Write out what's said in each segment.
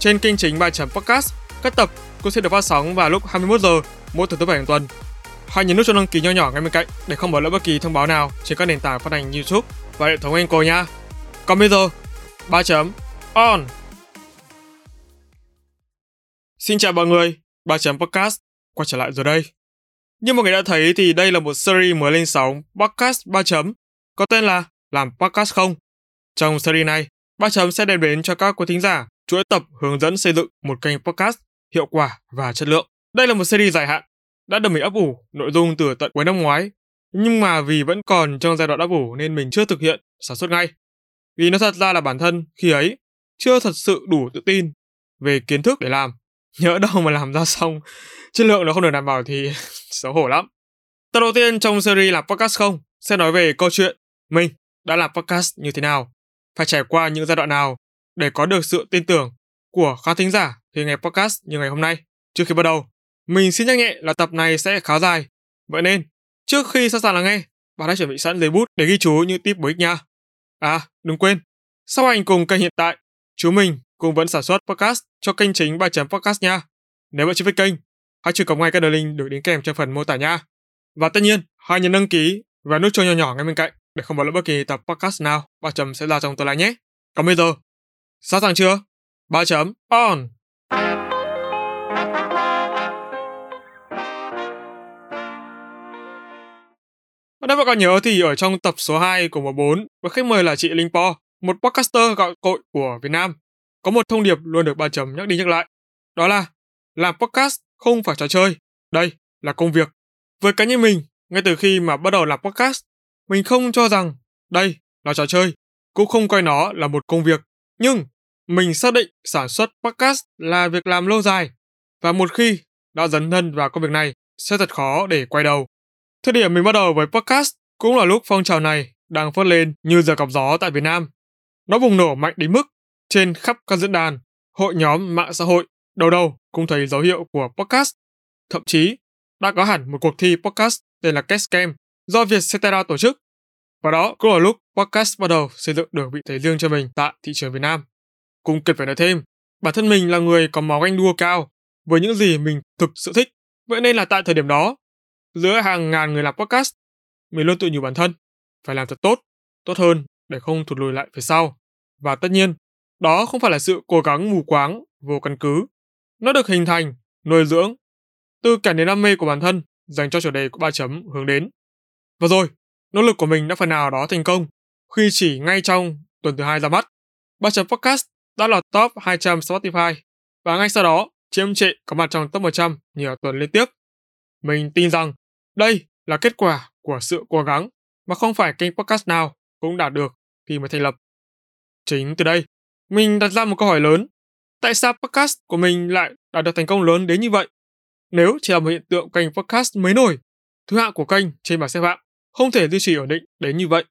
trên kênh chính bài chấm podcast, các tập cũng sẽ được phát sóng vào lúc 21 giờ mỗi thứ thứ bảy hàng tuần. Hãy nhấn nút cho đăng ký nho nhỏ ngay bên cạnh để không bỏ lỡ bất kỳ thông báo nào trên các nền tảng phát hành YouTube và hệ thống Anchor nha. Còn bây giờ, ba chấm on. Xin chào mọi người, ba chấm podcast quay trở lại rồi đây. Như mọi người đã thấy thì đây là một series mới lên sóng podcast ba chấm có tên là làm podcast không. Trong series này, ba chấm sẽ đem đến cho các quý thính giả chuỗi tập hướng dẫn xây dựng một kênh podcast hiệu quả và chất lượng. Đây là một series dài hạn, đã được mình ấp ủ nội dung từ tận cuối năm ngoái, nhưng mà vì vẫn còn trong giai đoạn ấp ủ nên mình chưa thực hiện sản xuất ngay. Vì nó thật ra là bản thân khi ấy chưa thật sự đủ tự tin về kiến thức để làm. Nhớ đâu mà làm ra xong, chất lượng nó không được đảm bảo thì xấu hổ lắm. Tập đầu tiên trong series làm podcast không sẽ nói về câu chuyện mình đã làm podcast như thế nào, phải trải qua những giai đoạn nào để có được sự tin tưởng của khán thính giả khi nghe podcast như ngày hôm nay. Trước khi bắt đầu, mình xin nhắc nhẹ là tập này sẽ khá dài. Vậy nên, trước khi sẵn sàng lắng nghe, bạn hãy chuẩn bị sẵn giấy bút để ghi chú những tip bổ ích nha. À, đừng quên, sau hành cùng kênh hiện tại, chú mình cũng vẫn sản xuất podcast cho kênh chính bài chấm podcast nha. Nếu bạn chưa biết kênh, hãy truy cập ngay các đường link được đính kèm trong phần mô tả nha. Và tất nhiên, hãy nhấn đăng ký và nút chuông nhỏ nhỏ ngay bên cạnh để không bỏ lỡ bất kỳ tập podcast nào ba chấm sẽ ra trong tương lai nhé. Còn bây giờ, Sẵn sàng chưa? Ba chấm on. Và nếu bạn còn nhớ thì ở trong tập số 2 của mùa bốn với khách mời là chị Linh Po, một podcaster gạo cội của Việt Nam, có một thông điệp luôn được ba chấm nhắc đi nhắc lại. Đó là làm podcast không phải trò chơi, đây là công việc. Với cá nhân mình, ngay từ khi mà bắt đầu làm podcast, mình không cho rằng đây là trò chơi, cũng không coi nó là một công việc nhưng mình xác định sản xuất podcast là việc làm lâu dài và một khi đã dấn thân vào công việc này sẽ thật khó để quay đầu. Thời điểm mình bắt đầu với podcast cũng là lúc phong trào này đang phất lên như giờ cọc gió tại Việt Nam. Nó bùng nổ mạnh đến mức trên khắp các diễn đàn, hội nhóm mạng xã hội, đầu đầu cũng thấy dấu hiệu của podcast. Thậm chí đã có hẳn một cuộc thi podcast tên là Cascam do Vietcetera tổ chức và đó cũng là lúc podcast bắt đầu xây dựng được vị thế riêng cho mình tại thị trường Việt Nam. Cũng cần phải nói thêm, bản thân mình là người có máu ganh đua cao với những gì mình thực sự thích. Vậy nên là tại thời điểm đó, giữa hàng ngàn người làm podcast, mình luôn tự nhủ bản thân phải làm thật tốt, tốt hơn để không thụt lùi lại phía sau. Và tất nhiên, đó không phải là sự cố gắng mù quáng, vô căn cứ. Nó được hình thành, nuôi dưỡng từ cả niềm đam mê của bản thân dành cho chủ đề của ba chấm hướng đến. Và rồi, Nỗ lực của mình đã phần nào đó thành công khi chỉ ngay trong tuần thứ hai ra mắt. Ba chấm podcast đã lọt top 200 Spotify và ngay sau đó chiếm trệ có mặt trong top 100 nhiều tuần liên tiếp. Mình tin rằng đây là kết quả của sự cố gắng mà không phải kênh podcast nào cũng đạt được khi mới thành lập. Chính từ đây, mình đặt ra một câu hỏi lớn. Tại sao podcast của mình lại đạt được thành công lớn đến như vậy? Nếu chỉ là một hiện tượng kênh podcast mới nổi, thứ hạng của kênh trên bảng xếp hạng không thể duy trì ổn định đến như vậy.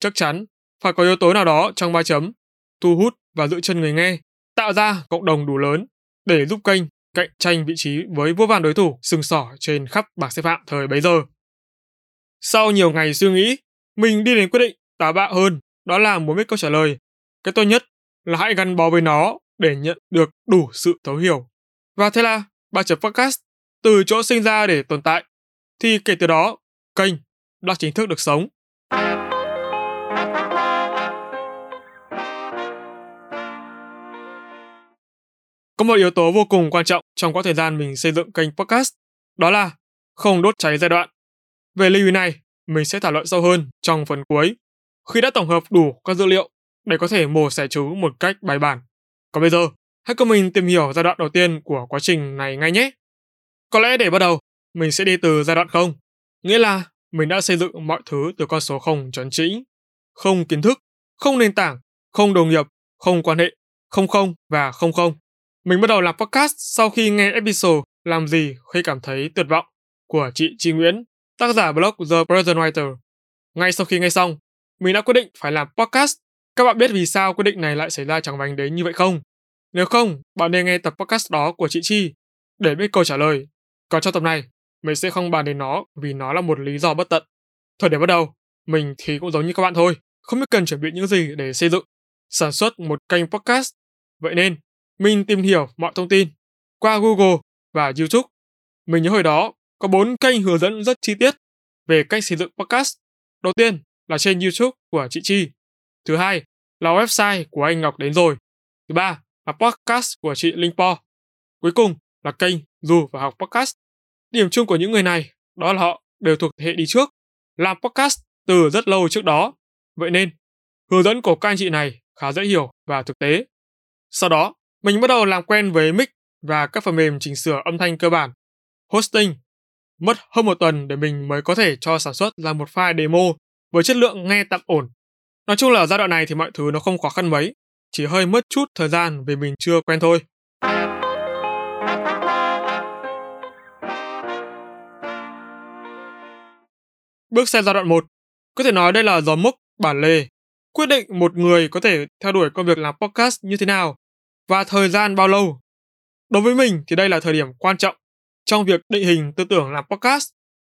Chắc chắn phải có yếu tố nào đó trong ba chấm, thu hút và giữ chân người nghe, tạo ra cộng đồng đủ lớn để giúp kênh cạnh tranh vị trí với vô vàn đối thủ sừng sỏ trên khắp bảng xếp hạng thời bấy giờ. Sau nhiều ngày suy nghĩ, mình đi đến quyết định táo bạo hơn, đó là muốn biết câu trả lời. Cái tốt nhất là hãy gắn bó với nó để nhận được đủ sự thấu hiểu. Và thế là ba chấm podcast từ chỗ sinh ra để tồn tại, thì kể từ đó kênh đã chính thức được sống. Có một yếu tố vô cùng quan trọng trong quãng thời gian mình xây dựng kênh podcast, đó là không đốt cháy giai đoạn. Về lưu ý này, mình sẽ thảo luận sâu hơn trong phần cuối, khi đã tổng hợp đủ các dữ liệu để có thể mổ xẻ chú một cách bài bản. Còn bây giờ, hãy cùng mình tìm hiểu giai đoạn đầu tiên của quá trình này ngay nhé. Có lẽ để bắt đầu, mình sẽ đi từ giai đoạn không, nghĩa là mình đã xây dựng mọi thứ từ con số không chuẩn chỉnh, không kiến thức, không nền tảng, không đồng nghiệp, không quan hệ, không không và không không. Mình bắt đầu làm podcast sau khi nghe episode Làm gì khi cảm thấy tuyệt vọng của chị Chi Nguyễn, tác giả blog The Present Writer. Ngay sau khi nghe xong, mình đã quyết định phải làm podcast. Các bạn biết vì sao quyết định này lại xảy ra chẳng vành đến như vậy không? Nếu không, bạn nên nghe tập podcast đó của chị Chi để biết câu trả lời. Còn trong tập này, mình sẽ không bàn đến nó vì nó là một lý do bất tận. Thời điểm bắt đầu, mình thì cũng giống như các bạn thôi, không biết cần chuẩn bị những gì để xây dựng, sản xuất một kênh podcast. Vậy nên, mình tìm hiểu mọi thông tin qua Google và YouTube. Mình nhớ hồi đó có bốn kênh hướng dẫn rất chi tiết về cách xây dựng podcast. Đầu tiên là trên YouTube của chị Chi. Thứ hai là website của anh Ngọc đến rồi. Thứ ba là podcast của chị Linh Po. Cuối cùng là kênh Dù và học podcast. Điểm chung của những người này đó là họ đều thuộc thế hệ đi trước, làm podcast từ rất lâu trước đó. Vậy nên, hướng dẫn của các anh chị này khá dễ hiểu và thực tế. Sau đó, mình bắt đầu làm quen với mic và các phần mềm chỉnh sửa âm thanh cơ bản, hosting. Mất hơn một tuần để mình mới có thể cho sản xuất ra một file demo với chất lượng nghe tạm ổn. Nói chung là ở giai đoạn này thì mọi thứ nó không khó khăn mấy, chỉ hơi mất chút thời gian vì mình chưa quen thôi. Bước sang giai đoạn 1, có thể nói đây là dấu mốc bản lề, quyết định một người có thể theo đuổi công việc làm podcast như thế nào và thời gian bao lâu. Đối với mình thì đây là thời điểm quan trọng trong việc định hình tư tưởng làm podcast.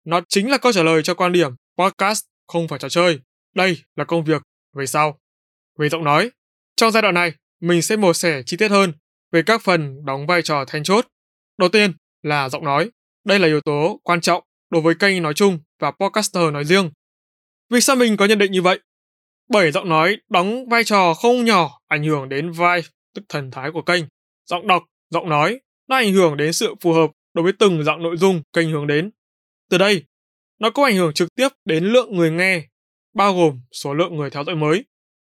Nó chính là câu trả lời cho quan điểm podcast không phải trò chơi, đây là công việc về sau. Về giọng nói, trong giai đoạn này, mình sẽ mổ xẻ chi tiết hơn về các phần đóng vai trò then chốt. Đầu tiên là giọng nói. Đây là yếu tố quan trọng đối với kênh nói chung và podcaster nói riêng. Vì sao mình có nhận định như vậy? Bởi giọng nói đóng vai trò không nhỏ ảnh hưởng đến vibe tức thần thái của kênh. Giọng đọc, giọng nói nó ảnh hưởng đến sự phù hợp đối với từng dạng nội dung kênh hướng đến. Từ đây, nó có ảnh hưởng trực tiếp đến lượng người nghe, bao gồm số lượng người theo dõi mới,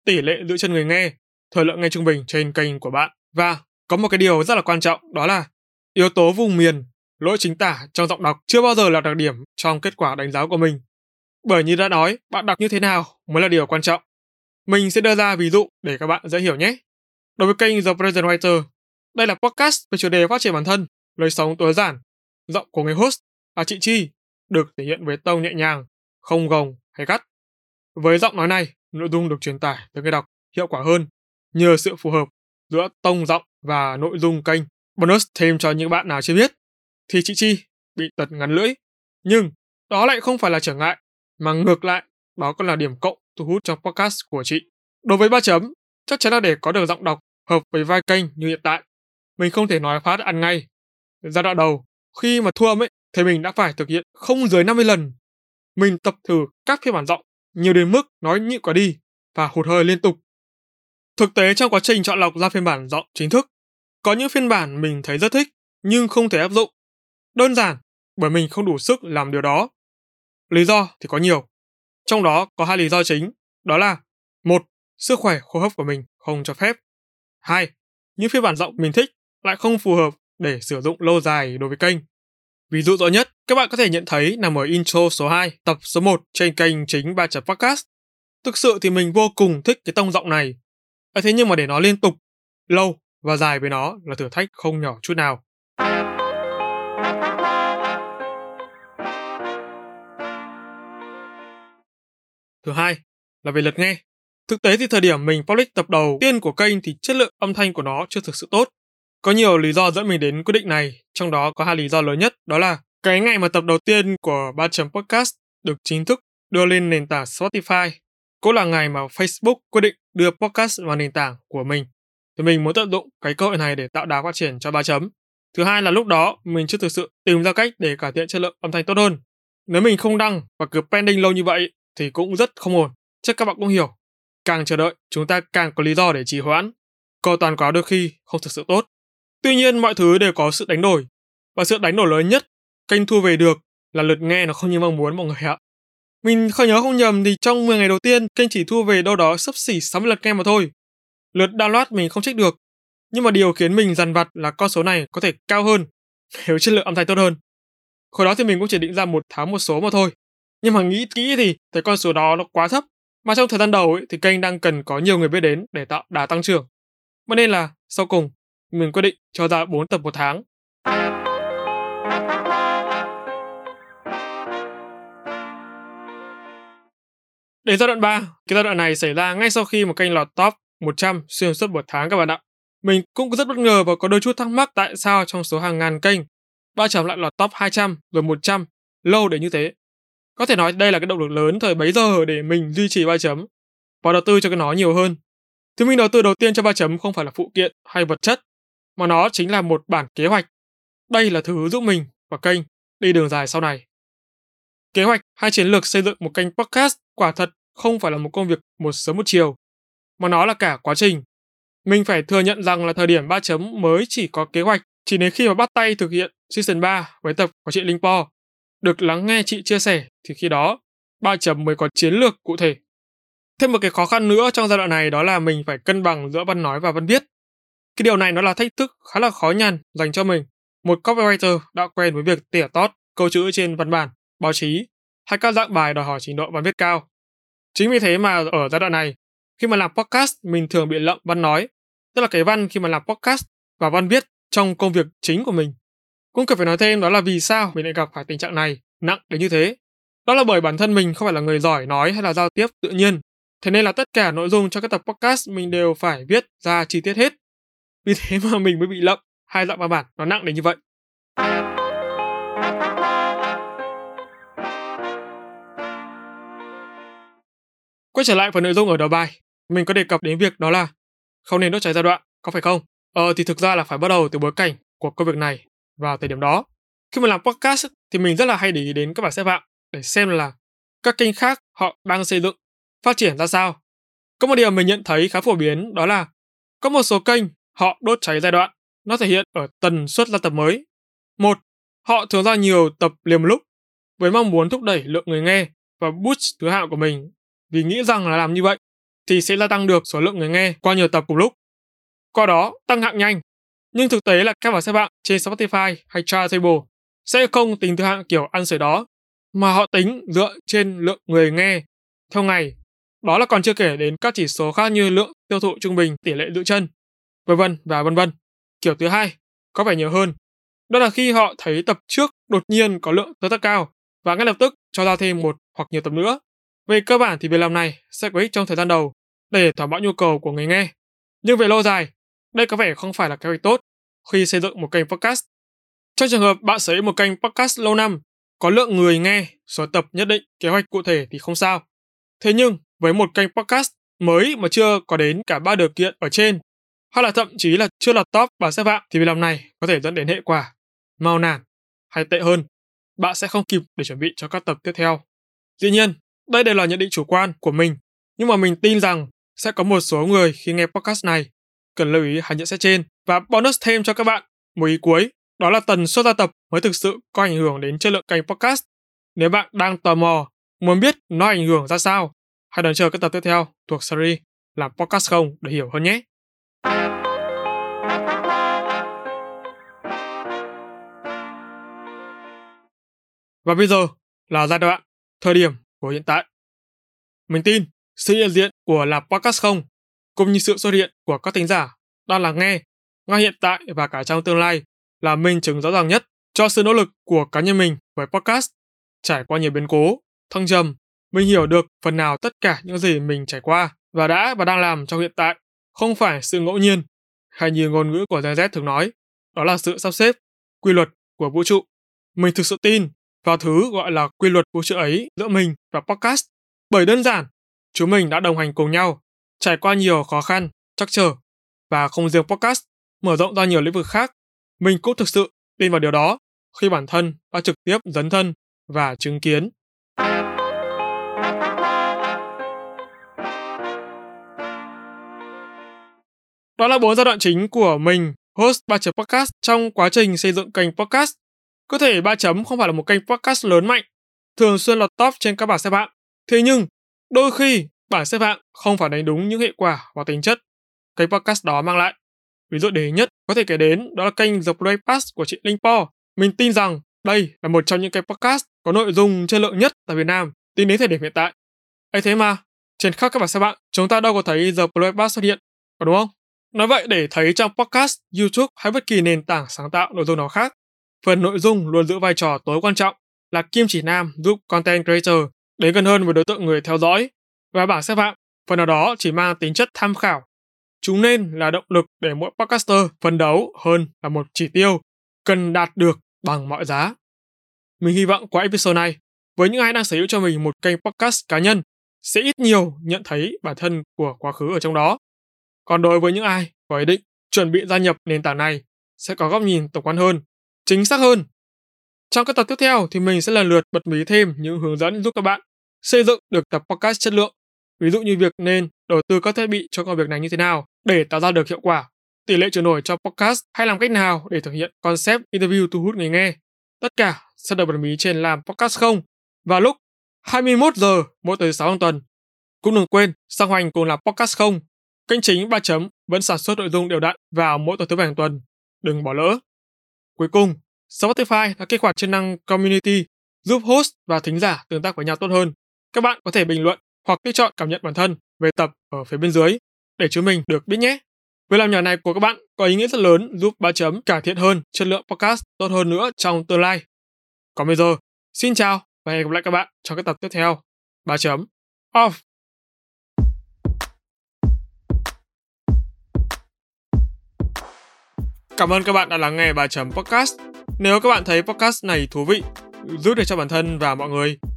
tỷ lệ giữ chân người nghe, thời lượng nghe trung bình trên kênh của bạn. Và có một cái điều rất là quan trọng đó là yếu tố vùng miền, lỗi chính tả trong giọng đọc chưa bao giờ là đặc điểm trong kết quả đánh giá của mình. Bởi như đã nói, bạn đọc như thế nào mới là điều quan trọng. Mình sẽ đưa ra ví dụ để các bạn dễ hiểu nhé. Đối với kênh The Present Writer, đây là podcast về chủ đề phát triển bản thân, lối sống tối giản. Giọng của người host là chị Chi, được thể hiện với tông nhẹ nhàng, không gồng hay gắt. Với giọng nói này, nội dung được truyền tải tới người đọc hiệu quả hơn nhờ sự phù hợp giữa tông giọng và nội dung kênh. Bonus thêm cho những bạn nào chưa biết, thì chị Chi bị tật ngắn lưỡi. Nhưng đó lại không phải là trở ngại, mà ngược lại, đó còn là điểm cộng thu hút trong podcast của chị. Đối với ba chấm, chắc chắn là để có được giọng đọc hợp với vai kênh như hiện tại. Mình không thể nói phát ăn ngay. Giai đoạn đầu, khi mà thua ấy, thì mình đã phải thực hiện không dưới 50 lần. Mình tập thử các phiên bản giọng nhiều đến mức nói nhịn quả đi và hụt hơi liên tục. Thực tế trong quá trình chọn lọc ra phiên bản giọng chính thức, có những phiên bản mình thấy rất thích nhưng không thể áp dụng. Đơn giản bởi mình không đủ sức làm điều đó. Lý do thì có nhiều. Trong đó có hai lý do chính, đó là một, sức khỏe hô hấp của mình không cho phép. Hai, những phiên bản giọng mình thích lại không phù hợp để sử dụng lâu dài đối với kênh. Ví dụ rõ nhất, các bạn có thể nhận thấy nằm ở intro số 2, tập số 1 trên kênh chính 3 podcast. Thực sự thì mình vô cùng thích cái tông giọng này. À, thế nhưng mà để nó liên tục, lâu và dài với nó là thử thách không nhỏ chút nào. Thứ hai là về lượt nghe. Thực tế thì thời điểm mình public tập đầu tiên của kênh thì chất lượng âm thanh của nó chưa thực sự tốt. Có nhiều lý do dẫn mình đến quyết định này, trong đó có hai lý do lớn nhất, đó là cái ngày mà tập đầu tiên của ba chấm podcast được chính thức đưa lên nền tảng Spotify, cũng là ngày mà Facebook quyết định đưa podcast vào nền tảng của mình. Thì mình muốn tận dụng cái cơ hội này để tạo đà phát triển cho ba chấm. Thứ hai là lúc đó mình chưa thực sự tìm ra cách để cải thiện chất lượng âm thanh tốt hơn. Nếu mình không đăng và cứ pending lâu như vậy thì cũng rất không ổn. Chắc các bạn cũng hiểu. Càng chờ đợi, chúng ta càng có lý do để trì hoãn. Cầu toàn quá đôi khi không thực sự tốt. Tuy nhiên mọi thứ đều có sự đánh đổi. Và sự đánh đổi lớn nhất kênh thu về được là lượt nghe nó không như mong muốn mọi người ạ. Mình không nhớ không nhầm thì trong 10 ngày đầu tiên kênh chỉ thu về đâu đó sấp xỉ 60 lượt nghe mà thôi. Lượt download mình không trách được. Nhưng mà điều khiến mình dằn vặt là con số này có thể cao hơn nếu chất lượng âm thanh tốt hơn. Hồi đó thì mình cũng chỉ định ra một tháng một số mà thôi. Nhưng mà nghĩ kỹ thì thấy con số đó nó quá thấp. Mà trong thời gian đầu ấy, thì kênh đang cần có nhiều người biết đến để tạo đà tăng trưởng. Vậy nên là sau cùng mình quyết định cho ra 4 tập một tháng. Đến giai đoạn 3, cái giai đoạn này xảy ra ngay sau khi một kênh lọt top 100 xuyên suốt một tháng các bạn ạ. Mình cũng rất bất ngờ và có đôi chút thắc mắc tại sao trong số hàng ngàn kênh, ba chấm lại lọt top 200 rồi 100 lâu đến như thế. Có thể nói đây là cái động lực lớn thời bấy giờ để mình duy trì ba chấm và đầu tư cho cái nó nhiều hơn. Thứ mình đầu tư đầu tiên cho ba chấm không phải là phụ kiện hay vật chất, mà nó chính là một bản kế hoạch. Đây là thứ giúp mình và kênh đi đường dài sau này. Kế hoạch hay chiến lược xây dựng một kênh podcast quả thật không phải là một công việc một sớm một chiều, mà nó là cả quá trình. Mình phải thừa nhận rằng là thời điểm 3 chấm mới chỉ có kế hoạch chỉ đến khi mà bắt tay thực hiện season 3 với tập của chị Linh Po. Được lắng nghe chị chia sẻ thì khi đó 3 chấm mới có chiến lược cụ thể. Thêm một cái khó khăn nữa trong giai đoạn này đó là mình phải cân bằng giữa văn nói và văn viết. Cái điều này nó là thách thức khá là khó nhằn dành cho mình, một copywriter đã quen với việc tỉa tót câu chữ trên văn bản, báo chí hay các dạng bài đòi hỏi trình độ văn viết cao. Chính vì thế mà ở giai đoạn này, khi mà làm podcast mình thường bị lậm văn nói, tức là cái văn khi mà làm podcast và văn viết trong công việc chính của mình. Cũng cần phải nói thêm đó là vì sao mình lại gặp phải tình trạng này nặng đến như thế. Đó là bởi bản thân mình không phải là người giỏi nói hay là giao tiếp tự nhiên. Thế nên là tất cả nội dung cho các tập podcast mình đều phải viết ra chi tiết hết. Vì thế mà mình mới bị lậm hai dạng văn bản nó nặng đến như vậy. Quay trở lại phần nội dung ở đầu bài, mình có đề cập đến việc đó là không nên đốt cháy giai đoạn, có phải không? Ờ thì thực ra là phải bắt đầu từ bối cảnh của công việc này vào thời điểm đó. Khi mà làm podcast thì mình rất là hay để ý đến các bảng xếp hạng để xem là các kênh khác họ đang xây dựng, phát triển ra sao. Có một điều mình nhận thấy khá phổ biến đó là có một số kênh họ đốt cháy giai đoạn, nó thể hiện ở tần suất ra tập mới. Một, họ thường ra nhiều tập liền một lúc với mong muốn thúc đẩy lượng người nghe và boost thứ hạng của mình vì nghĩ rằng là làm như vậy thì sẽ gia tăng được số lượng người nghe qua nhiều tập cùng lúc. Qua đó tăng hạng nhanh. Nhưng thực tế là các bảng xếp hạng trên Spotify hay Chartable sẽ không tính thứ hạng kiểu ăn sởi đó, mà họ tính dựa trên lượng người nghe theo ngày. Đó là còn chưa kể đến các chỉ số khác như lượng tiêu thụ trung bình, tỷ lệ giữ chân, vân vân và vân vân. Kiểu thứ hai có vẻ nhiều hơn. Đó là khi họ thấy tập trước đột nhiên có lượng tương tác cao và ngay lập tức cho ra thêm một hoặc nhiều tập nữa về cơ bản thì việc làm này sẽ có ích trong thời gian đầu để thỏa mãn nhu cầu của người nghe. Nhưng về lâu dài, đây có vẻ không phải là kế hoạch tốt khi xây dựng một kênh podcast. Trong trường hợp bạn sở hữu một kênh podcast lâu năm, có lượng người nghe, số tập nhất định, kế hoạch cụ thể thì không sao. Thế nhưng, với một kênh podcast mới mà chưa có đến cả ba điều kiện ở trên, hoặc là thậm chí là chưa lọt top bảng xếp hạng thì việc làm này có thể dẫn đến hệ quả mau nản hay tệ hơn, bạn sẽ không kịp để chuẩn bị cho các tập tiếp theo. Dĩ nhiên, đây đều là nhận định chủ quan của mình, nhưng mà mình tin rằng sẽ có một số người khi nghe podcast này cần lưu ý hai nhận xét trên và bonus thêm cho các bạn một ý cuối đó là tần suất ra tập mới thực sự có ảnh hưởng đến chất lượng kênh podcast. Nếu bạn đang tò mò muốn biết nó ảnh hưởng ra sao, hãy đón chờ các tập tiếp theo thuộc series làm podcast không để hiểu hơn nhé. Và bây giờ là giai đoạn, thời điểm của hiện tại. Mình tin sự hiện diện của là podcast không cũng như sự xuất hiện của các thính giả đang lắng nghe ngay hiện tại và cả trong tương lai là minh chứng rõ ràng nhất cho sự nỗ lực của cá nhân mình với podcast. Trải qua nhiều biến cố, thăng trầm, mình hiểu được phần nào tất cả những gì mình trải qua và đã và đang làm trong hiện tại không phải sự ngẫu nhiên hay như ngôn ngữ của Gen Z thường nói, đó là sự sắp xếp, quy luật của vũ trụ. Mình thực sự tin vào thứ gọi là quy luật vũ trụ ấy giữa mình và podcast. Bởi đơn giản, chúng mình đã đồng hành cùng nhau, trải qua nhiều khó khăn, chắc trở, và không riêng podcast, mở rộng ra nhiều lĩnh vực khác. Mình cũng thực sự tin vào điều đó khi bản thân đã trực tiếp dấn thân và chứng kiến. Đó là bốn giai đoạn chính của mình, host ba chấm podcast trong quá trình xây dựng kênh podcast. Có thể ba chấm không phải là một kênh podcast lớn mạnh, thường xuyên lọt top trên các bảng xếp hạng. Thế nhưng, đôi khi bảng xếp hạng không phản ánh đúng những hệ quả và tính chất kênh podcast đó mang lại. Ví dụ đề nhất có thể kể đến đó là kênh The Play Pass của chị Linh Po. Mình tin rằng đây là một trong những cái podcast có nội dung chất lượng nhất tại Việt Nam tính đến thời điểm hiện tại. ấy thế mà, trên khắp các bảng xếp hạng, chúng ta đâu có thấy The Play Pass xuất hiện, có đúng không? Nói vậy để thấy trong podcast, YouTube hay bất kỳ nền tảng sáng tạo nội dung nào khác, phần nội dung luôn giữ vai trò tối quan trọng là kim chỉ nam giúp content creator đến gần hơn với đối tượng người theo dõi và bảng xếp hạng phần nào đó chỉ mang tính chất tham khảo. Chúng nên là động lực để mỗi podcaster phấn đấu hơn là một chỉ tiêu cần đạt được bằng mọi giá. Mình hy vọng qua episode này, với những ai đang sở hữu cho mình một kênh podcast cá nhân, sẽ ít nhiều nhận thấy bản thân của quá khứ ở trong đó. Còn đối với những ai có ý định chuẩn bị gia nhập nền tảng này, sẽ có góc nhìn tổng quan hơn, chính xác hơn. Trong các tập tiếp theo thì mình sẽ lần lượt bật mí thêm những hướng dẫn giúp các bạn xây dựng được tập podcast chất lượng. Ví dụ như việc nên đầu tư các thiết bị cho công việc này như thế nào để tạo ra được hiệu quả, tỷ lệ chuyển đổi cho podcast hay làm cách nào để thực hiện concept interview thu hút người nghe. Tất cả sẽ được bật mí trên làm podcast không vào lúc 21 giờ mỗi thứ sáu hàng tuần. Cũng đừng quên song hành cùng làm podcast không. Kênh chính 3 chấm vẫn sản xuất nội dung đều đặn vào mỗi tuần thứ bảy hàng tuần. Đừng bỏ lỡ. Cuối cùng, Spotify là kích hoạt chức năng Community giúp host và thính giả tương tác với nhau tốt hơn. Các bạn có thể bình luận hoặc kích chọn cảm nhận bản thân về tập ở phía bên dưới để chúng mình được biết nhé. Việc làm nhỏ này của các bạn có ý nghĩa rất lớn giúp ba chấm cải thiện hơn chất lượng podcast tốt hơn nữa trong tương lai. Còn bây giờ, xin chào và hẹn gặp lại các bạn trong các tập tiếp theo. ba chấm off. Cảm ơn các bạn đã lắng nghe ba chấm podcast. Nếu các bạn thấy podcast này thú vị, giúp được cho bản thân và mọi người,